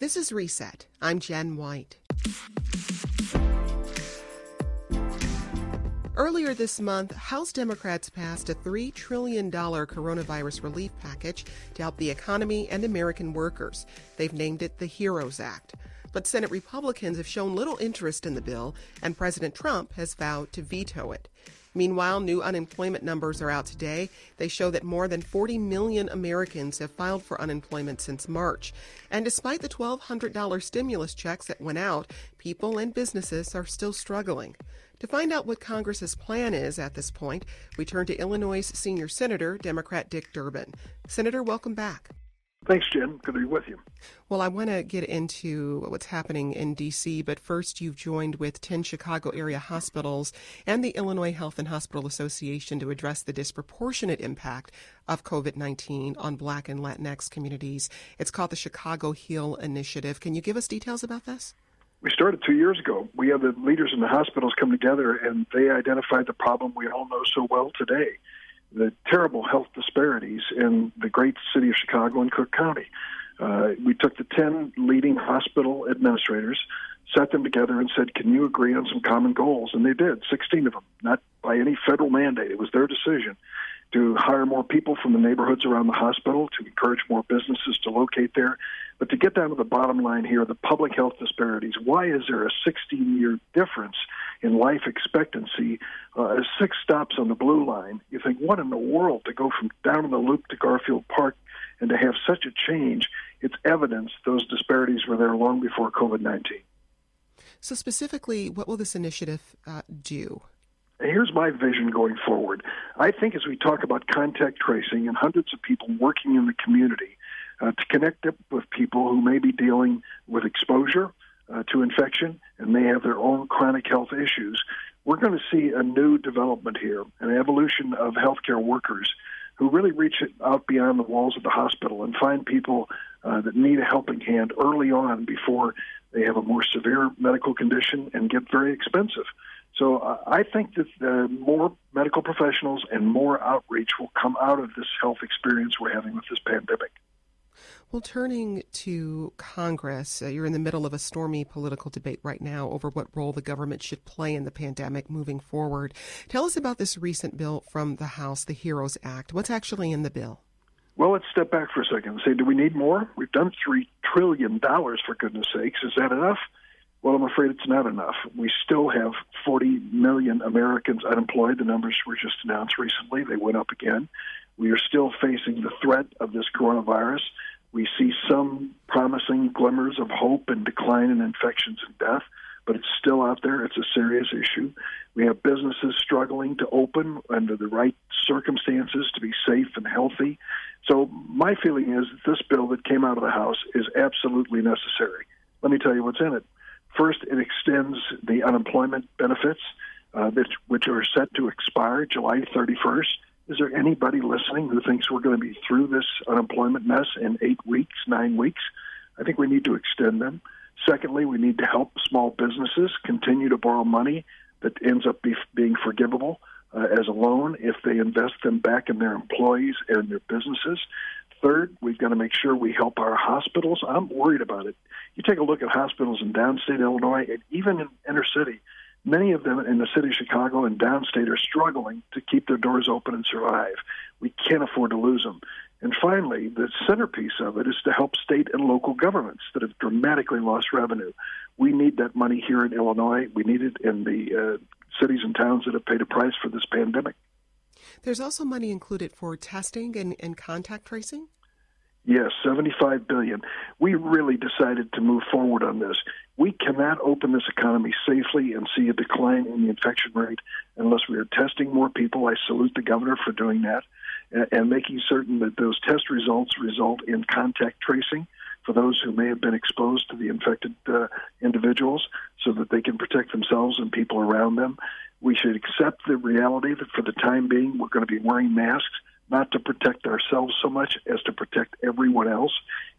This is Reset. I'm Jen White. Earlier this month, House Democrats passed a $3 trillion coronavirus relief package to help the economy and American workers. They've named it the HEROES Act. But Senate Republicans have shown little interest in the bill, and President Trump has vowed to veto it. Meanwhile, new unemployment numbers are out today. They show that more than 40 million Americans have filed for unemployment since March. And despite the $1,200 stimulus checks that went out, people and businesses are still struggling. To find out what Congress's plan is at this point, we turn to Illinois' senior senator, Democrat Dick Durbin. Senator, welcome back. Thanks, Jen. Good to be with you. Well, I want to get into what's happening in D.C., but first, you've joined with 10 Chicago area hospitals and the Illinois Health and Hospital Association to address the disproportionate impact of COVID 19 on Black and Latinx communities. It's called the Chicago Heal Initiative. Can you give us details about this? We started two years ago. We had the leaders in the hospitals come together and they identified the problem we all know so well today the terrible health disparities in the great city of Chicago and Cook County. Uh, we took the 10 leading hospital administrators, sat them together, and said, Can you agree on some common goals? And they did, 16 of them, not by any federal mandate. It was their decision to hire more people from the neighborhoods around the hospital, to encourage more businesses to locate there. But to get down to the bottom line here, the public health disparities, why is there a 16 year difference in life expectancy? Uh, six stops on the blue line. You think, what in the world to go from down in the loop to Garfield Park and to have such a change? It's evidence those disparities were there long before COVID 19. So, specifically, what will this initiative uh, do? Here's my vision going forward. I think as we talk about contact tracing and hundreds of people working in the community uh, to connect up with people who may be dealing with exposure uh, to infection and may have their own chronic health issues, we're going to see a new development here, an evolution of healthcare workers who really reach out beyond the walls of the hospital and find people uh, that need a helping hand early on before they have a more severe medical condition and get very expensive. So uh, I think that uh, more medical professionals and more outreach will come out of this health experience we're having with this pandemic. Well, turning to Congress, uh, you're in the middle of a stormy political debate right now over what role the government should play in the pandemic moving forward. Tell us about this recent bill from the House, the HEROES Act. What's actually in the bill? Well, let's step back for a second and say, do we need more? We've done $3 trillion, for goodness sakes. Is that enough? Well, I'm afraid it's not enough. We still have 40 million Americans unemployed. The numbers were just announced recently. They went up again. We are still facing the threat of this coronavirus. We see some promising glimmers of hope and decline in infections and death, but it's still out there. It's a serious issue. We have businesses struggling to open under the right circumstances to be safe and healthy. So, my feeling is that this bill that came out of the House is absolutely necessary. Let me tell you what's in it. First, it extends the unemployment benefits, uh, which, which are set to expire July 31st. Is there anybody listening who thinks we're going to be through this unemployment mess in eight weeks, nine weeks? I think we need to extend them. Secondly, we need to help small businesses continue to borrow money that ends up be, being forgivable uh, as a loan if they invest them back in their employees and their businesses. Third, we've got to make sure we help our hospitals. I'm worried about it. You take a look at hospitals in downstate Illinois and even in inner city. Many of them in the city of Chicago and downstate are struggling to keep their doors open and survive. We can't afford to lose them. And finally, the centerpiece of it is to help state and local governments that have dramatically lost revenue. We need that money here in Illinois. We need it in the uh, cities and towns that have paid a price for this pandemic. There's also money included for testing and, and contact tracing? Yes, 75 billion. We really decided to move forward on this. We cannot open this economy safely and see a decline in the infection rate unless we are testing more people. I salute the governor for doing that and, and making certain that those test results result in contact tracing for those who may have been exposed to the infected uh, individuals so that they can protect themselves and people around them. We should accept the reality that for the time being, we're going to be wearing masks, not to protect ourselves so much as to protect everyone else.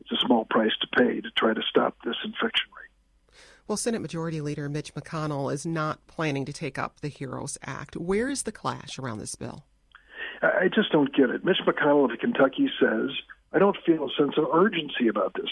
It's a small price to pay to try to stop this infection rate. Well, Senate Majority Leader Mitch McConnell is not planning to take up the HEROES Act. Where is the clash around this bill? I just don't get it. Mitch McConnell of Kentucky says, I don't feel a sense of urgency about this.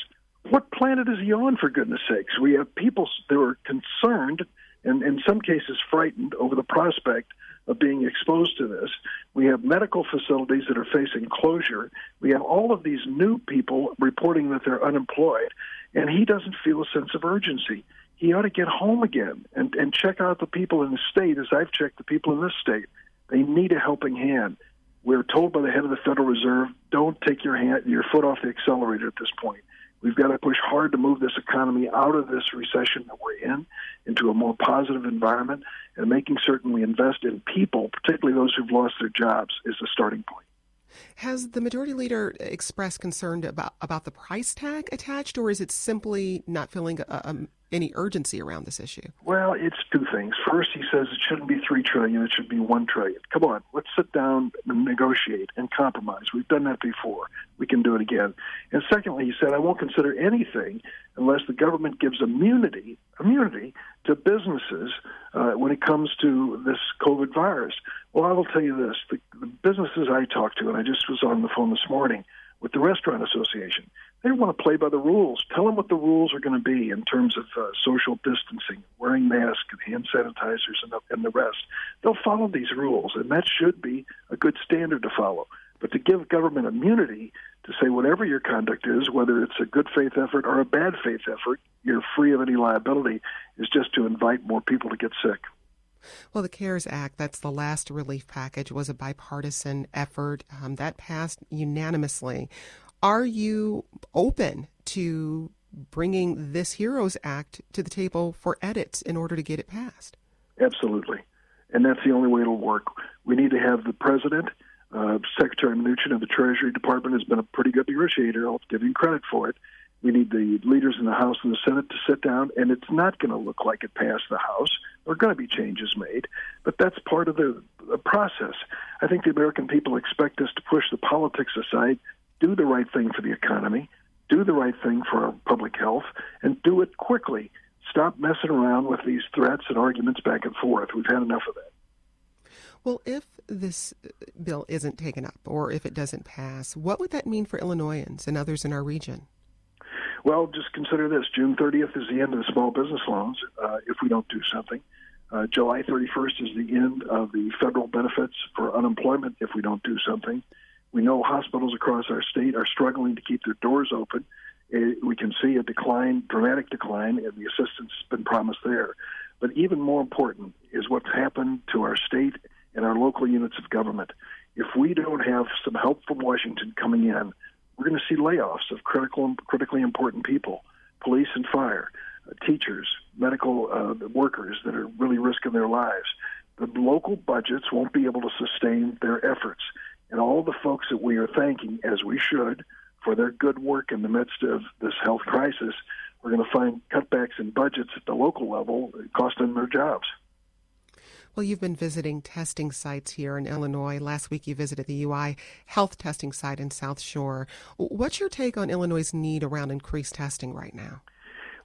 what planet is he on, for goodness sakes? We have people that are concerned and in some cases frightened over the prospect of being exposed to this. We have medical facilities that are facing closure. We have all of these new people reporting that they're unemployed, and he doesn't feel a sense of urgency. He ought to get home again and, and check out the people in the state as I've checked the people in this state. They need a helping hand. We're told by the head of the Federal Reserve, don't take your hand, your foot off the accelerator at this point. We've got to push hard to move this economy out of this recession that we're in into a more positive environment and making certain we invest in people, particularly those who've lost their jobs, is the starting point. Has the majority leader expressed concern about, about the price tag attached, or is it simply not feeling a, a, any urgency around this issue? Well, it's two things. First, he says it shouldn't be three trillion; it should be one trillion. Come on, let's sit down and negotiate and compromise. We've done that before. We can do it again. And secondly, he said, I won't consider anything unless the government gives immunity immunity to businesses uh, when it comes to this COVID virus. Well, I will tell you this: the, the businesses I talked to, and I just was on the phone this morning with the Restaurant Association. They want to play by the rules. Tell them what the rules are going to be in terms of uh, social distancing, wearing masks, and hand sanitizers, and the, and the rest. They'll follow these rules, and that should be a good standard to follow. But to give government immunity to say whatever your conduct is, whether it's a good faith effort or a bad faith effort, you're free of any liability, is just to invite more people to get sick. Well, the CARES Act, that's the last relief package, was a bipartisan effort um, that passed unanimously. Are you open to bringing this HEROES Act to the table for edits in order to get it passed? Absolutely. And that's the only way it'll work. We need to have the president, uh, Secretary Mnuchin of the Treasury Department has been a pretty good negotiator. I'll give him credit for it. We need the leaders in the House and the Senate to sit down, and it's not going to look like it passed the House. There are going to be changes made, but that's part of the, the process. I think the American people expect us to push the politics aside, do the right thing for the economy, do the right thing for our public health, and do it quickly. Stop messing around with these threats and arguments back and forth. We've had enough of that. Well, if this bill isn't taken up or if it doesn't pass, what would that mean for Illinoisans and others in our region? Well, just consider this June 30th is the end of the small business loans uh, if we don't do something. Uh, July 31st is the end of the federal benefits for unemployment if we don't do something. We know hospitals across our state are struggling to keep their doors open. It, uh, we can see a decline, dramatic decline, and the assistance has been promised there. But even more important is what's happened to our state and our local units of government. If we don't have some help from Washington coming in, we're going to see layoffs of critical, critically important people, police and fire, uh, teachers, medical uh, workers that are really risking their lives. The local budgets won't be able to sustain their efforts. And all the folks that we are thanking, as we should, for their good work in the midst of this health crisis, we're going to find cutbacks in budgets at the local level costing their jobs. Well, you've been visiting testing sites here in Illinois. Last week you visited the UI health testing site in South Shore. What's your take on Illinois' need around increased testing right now?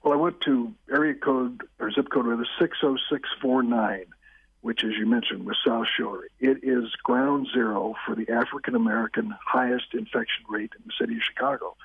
Well, I went to area code or zip code rather 60649, which, as you mentioned, was South Shore. It is ground zero for the African American highest infection rate in the city of Chicago.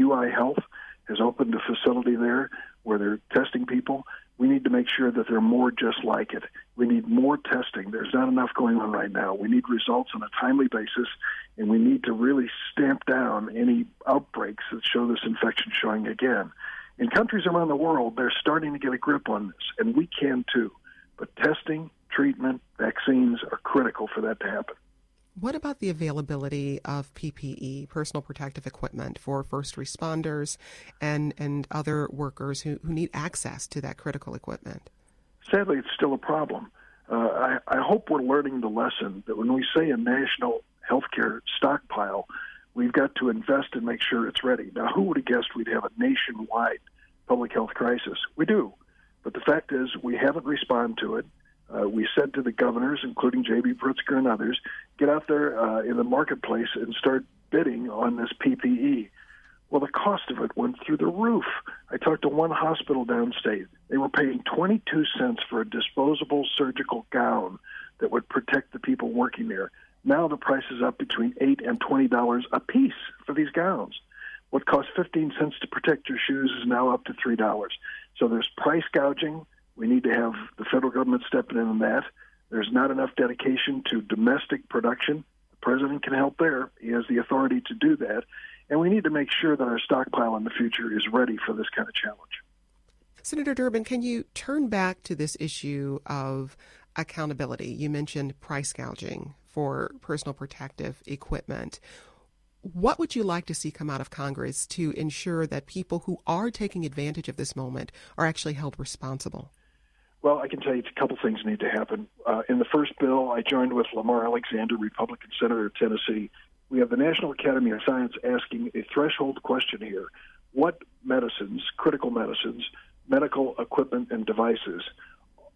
UI Health has opened a facility there where they're testing people we need to make sure that there are more just like it. We need more testing. There's not enough going on right now. We need results on a timely basis, and we need to really stamp down any outbreaks that show this infection showing again. In countries around the world, they're starting to get a grip on this, and we can too. But testing, treatment, vaccines are critical for that to happen. What about the availability of PPE, personal protective equipment, for first responders and, and other workers who, who need access to that critical equipment? Sadly, it's still a problem. Uh, I, I hope we're learning the lesson that when we say a national healthcare stockpile, we've got to invest and make sure it's ready. Now, who would have guessed we'd have a nationwide public health crisis? We do. But the fact is, we haven't responded to it. Uh, we said to the governors, including J.B. Pritzker and others, get out there uh, in the marketplace and start bidding on this PPE. Well, the cost of it went through the roof. I talked to one hospital downstate. They were paying 22 cents for a disposable surgical gown that would protect the people working there. Now the price is up between 8 and $20 a piece for these gowns. What cost 15 cents to protect your shoes is now up to $3. So there's price gouging. We need to have the federal government stepping in on that. There's not enough dedication to domestic production. The president can help there. He has the authority to do that. And we need to make sure that our stockpile in the future is ready for this kind of challenge. Senator Durbin, can you turn back to this issue of accountability? You mentioned price gouging for personal protective equipment. What would you like to see come out of Congress to ensure that people who are taking advantage of this moment are actually held responsible? Well, I can tell you a couple things need to happen. Uh, in the first bill, I joined with Lamar Alexander, Republican senator of Tennessee. We have the National Academy of Science asking a threshold question here. What medicines, critical medicines, medical equipment, and devices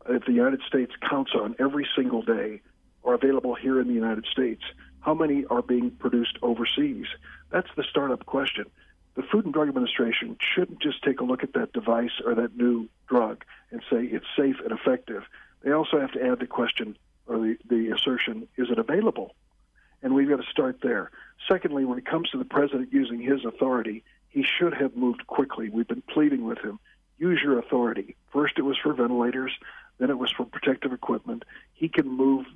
that the United States counts on every single day are available here in the United States? How many are being produced overseas? That's the startup question. The Food and Drug Administration shouldn't just take a look at that device or that new drug and say it's safe and effective. They also have to add the question or the, the assertion is it available? And we've got to start there. Secondly, when it comes to the president using his authority, he should have moved quickly. We've been pleading with him use your authority. First, it was for ventilators, then it was for protective equipment. He can move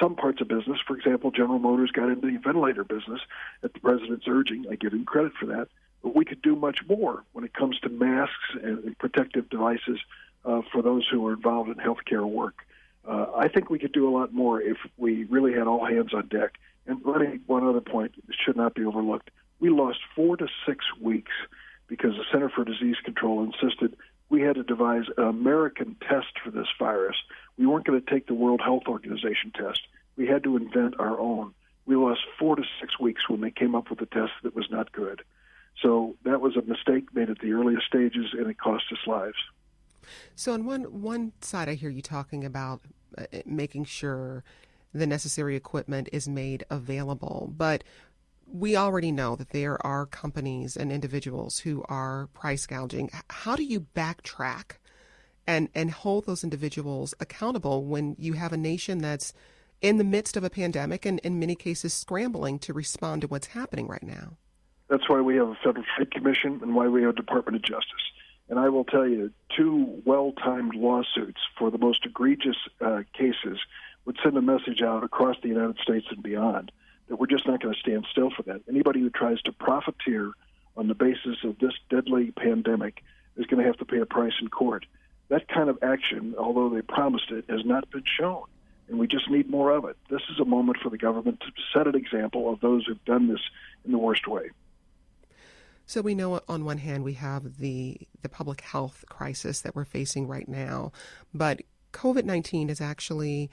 some parts of business. For example, General Motors got into the ventilator business at the president's urging. I give him credit for that. But we could do much more when it comes to masks and protective devices uh, for those who are involved in healthcare work. Uh, I think we could do a lot more if we really had all hands on deck. And let me one other point should not be overlooked. We lost four to six weeks because the Center for Disease Control insisted we had to devise an American test for this virus. We weren't going to take the World Health Organization test. We had to invent our own. We lost four to six weeks when they came up with a test that was not good. So that was a mistake made at the earliest stages, and it cost us lives. So on one one side, I hear you talking about uh, making sure the necessary equipment is made available, but we already know that there are companies and individuals who are price gouging. How do you backtrack and and hold those individuals accountable when you have a nation that's in the midst of a pandemic and in many cases scrambling to respond to what's happening right now? That's why we have a Federal Trade Commission and why we have a Department of Justice. And I will tell you, two well timed lawsuits for the most egregious uh, cases would send a message out across the United States and beyond that we're just not going to stand still for that. Anybody who tries to profiteer on the basis of this deadly pandemic is going to have to pay a price in court. That kind of action, although they promised it, has not been shown. And we just need more of it. This is a moment for the government to set an example of those who've done this in the worst way. So we know on one hand we have the the public health crisis that we're facing right now, but COVID nineteen has actually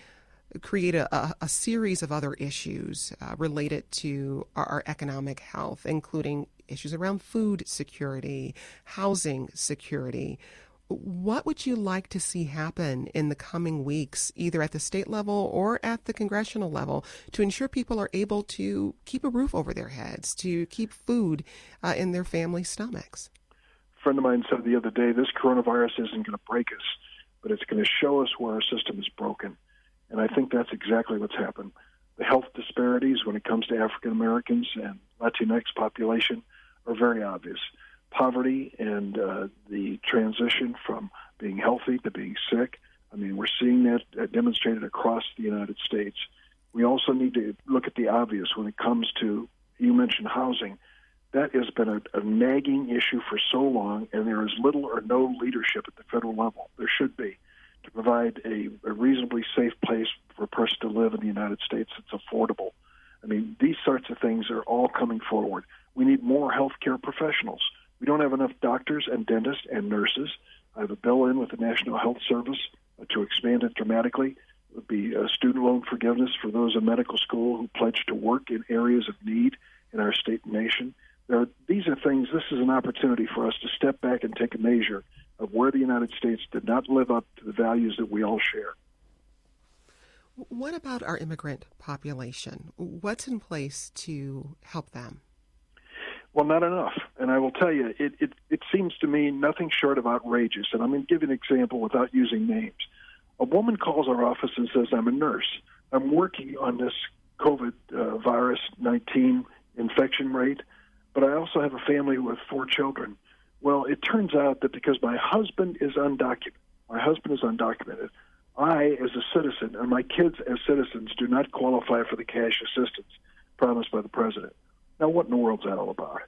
created a, a, series of other issues uh, related to our, our economic health, including issues around food security, housing security. What would you like to see happen in the coming weeks, either at the state level or at the congressional level, to ensure people are able to keep a roof over their heads, to keep food uh, in their family stomachs? A friend of mine said the other day this coronavirus isn't going to break us, but it's going to show us where our system is broken. And I think that's exactly what's happened. The health disparities when it comes to African Americans and Latinx population are very obvious poverty and uh, the transition from being healthy to being sick. I mean, we're seeing that demonstrated across the United States. We also need to look at the obvious when it comes to, you mentioned housing. That has been a, a nagging issue for so long, and there is little or no leadership at the federal level. There should be to provide a, a reasonably safe place for a person to live in the United States that's affordable. I mean, these sorts of things are all coming forward. We need more healthcare professionals we don't have enough doctors and dentists and nurses. I have a bill in with the National Health Service uh, to expand it dramatically. It would be a student loan forgiveness for those in medical school who pledge to work in areas of need in our state and nation. Are, these are things, this is an opportunity for us to step back and take a measure of where the United States did not live up to the values that we all share. What about our immigrant population? What's in place to help them? Well, not enough. And I will tell you, it, it, it seems to me nothing short of outrageous. And I'm going to give an example without using names. A woman calls our office and says, I'm a nurse. I'm working on this COVID uh, virus 19 infection rate. but I also have a family with four children. Well, it turns out that because my husband is undocumented, my husband is undocumented, I, as a citizen, and my kids as citizens, do not qualify for the cash assistance promised by the president. Now, what in the world is that all about?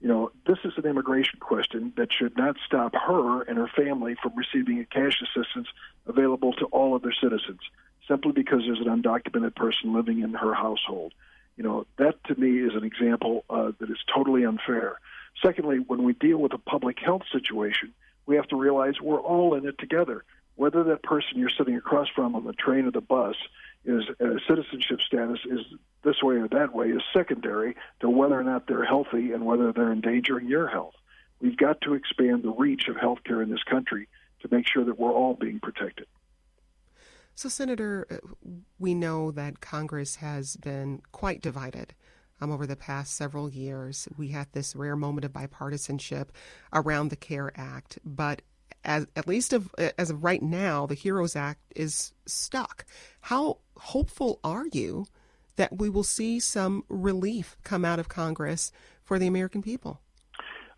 You know, this is an immigration question that should not stop her and her family from receiving a cash assistance available to all other citizens simply because there's an undocumented person living in her household. You know, that to me is an example uh, that is totally unfair. Secondly, when we deal with a public health situation, we have to realize we're all in it together. Whether that person you're sitting across from on the train or the bus is uh, citizenship status is this way or that way is secondary to whether or not they're healthy and whether they're endangering your health. We've got to expand the reach of healthcare in this country to make sure that we're all being protected. So, Senator, uh, we know that Congress has been quite divided um, over the past several years. We had this rare moment of bipartisanship around the CARE Act, but as at least of, as of right now, the HEROES Act is stuck. How hopeful are you that we will see some relief come out of Congress for the American people?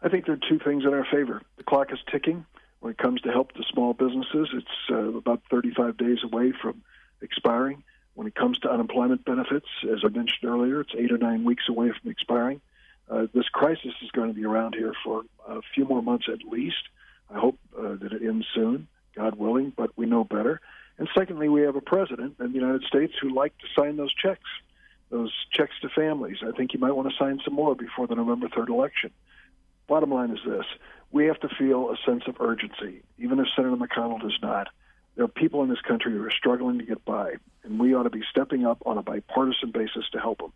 I think there are two things in our favor. The clock is ticking when it comes to help the small businesses, it's uh, about 35 days away from expiring. When it comes to unemployment benefits, as I mentioned earlier, it's eight or nine weeks away from expiring. Uh, this crisis is going to be around here for a few more months at least. I hope uh, that it ends soon, God willing, but we know better. And secondly, we have a president in the United States who liked to sign those checks, those checks to families. I think he might want to sign some more before the November 3rd election. Bottom line is this we have to feel a sense of urgency, even if Senator McConnell does not. There are people in this country who are struggling to get by, and we ought to be stepping up on a bipartisan basis to help them.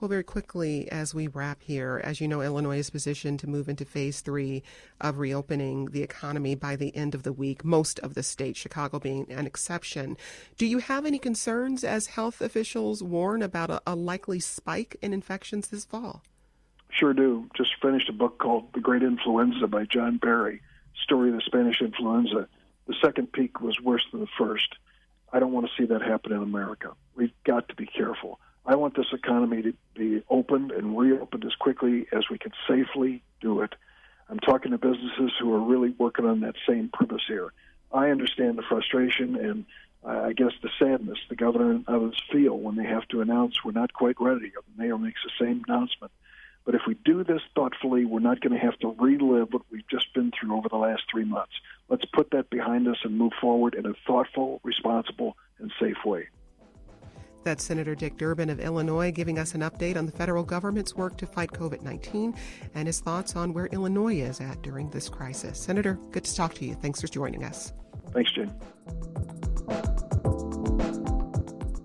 Well, very quickly, as we wrap here, as you know, Illinois is positioned to move into phase three of reopening the economy by the end of the week, most of the state, Chicago being an exception. Do you have any concerns as health officials warn about a, a likely spike in infections this fall? Sure do. Just finished a book called The Great Influenza by John Barry, story of the Spanish influenza. The second peak was worse than the first. I don't want to see that happen in America. We've got to be careful. I want this economy to be opened and reopened as quickly as we can safely do it. I'm talking to businesses who are really working on that same purpose here. I understand the frustration and I guess the sadness the governor and others feel when they have to announce we're not quite ready. The mayor makes the same announcement. But if we do this thoughtfully, we're not going to have to relive what we've just been through over the last three months. Let's put that behind us and move forward in a thoughtful, responsible, and safe way. That's Senator Dick Durbin of Illinois giving us an update on the federal government's work to fight COVID 19 and his thoughts on where Illinois is at during this crisis. Senator, good to talk to you. Thanks for joining us. Thanks, Jen.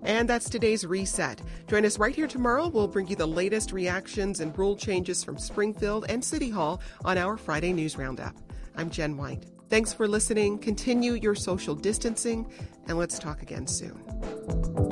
And that's today's reset. Join us right here tomorrow. We'll bring you the latest reactions and rule changes from Springfield and City Hall on our Friday News Roundup. I'm Jen White. Thanks for listening. Continue your social distancing, and let's talk again soon.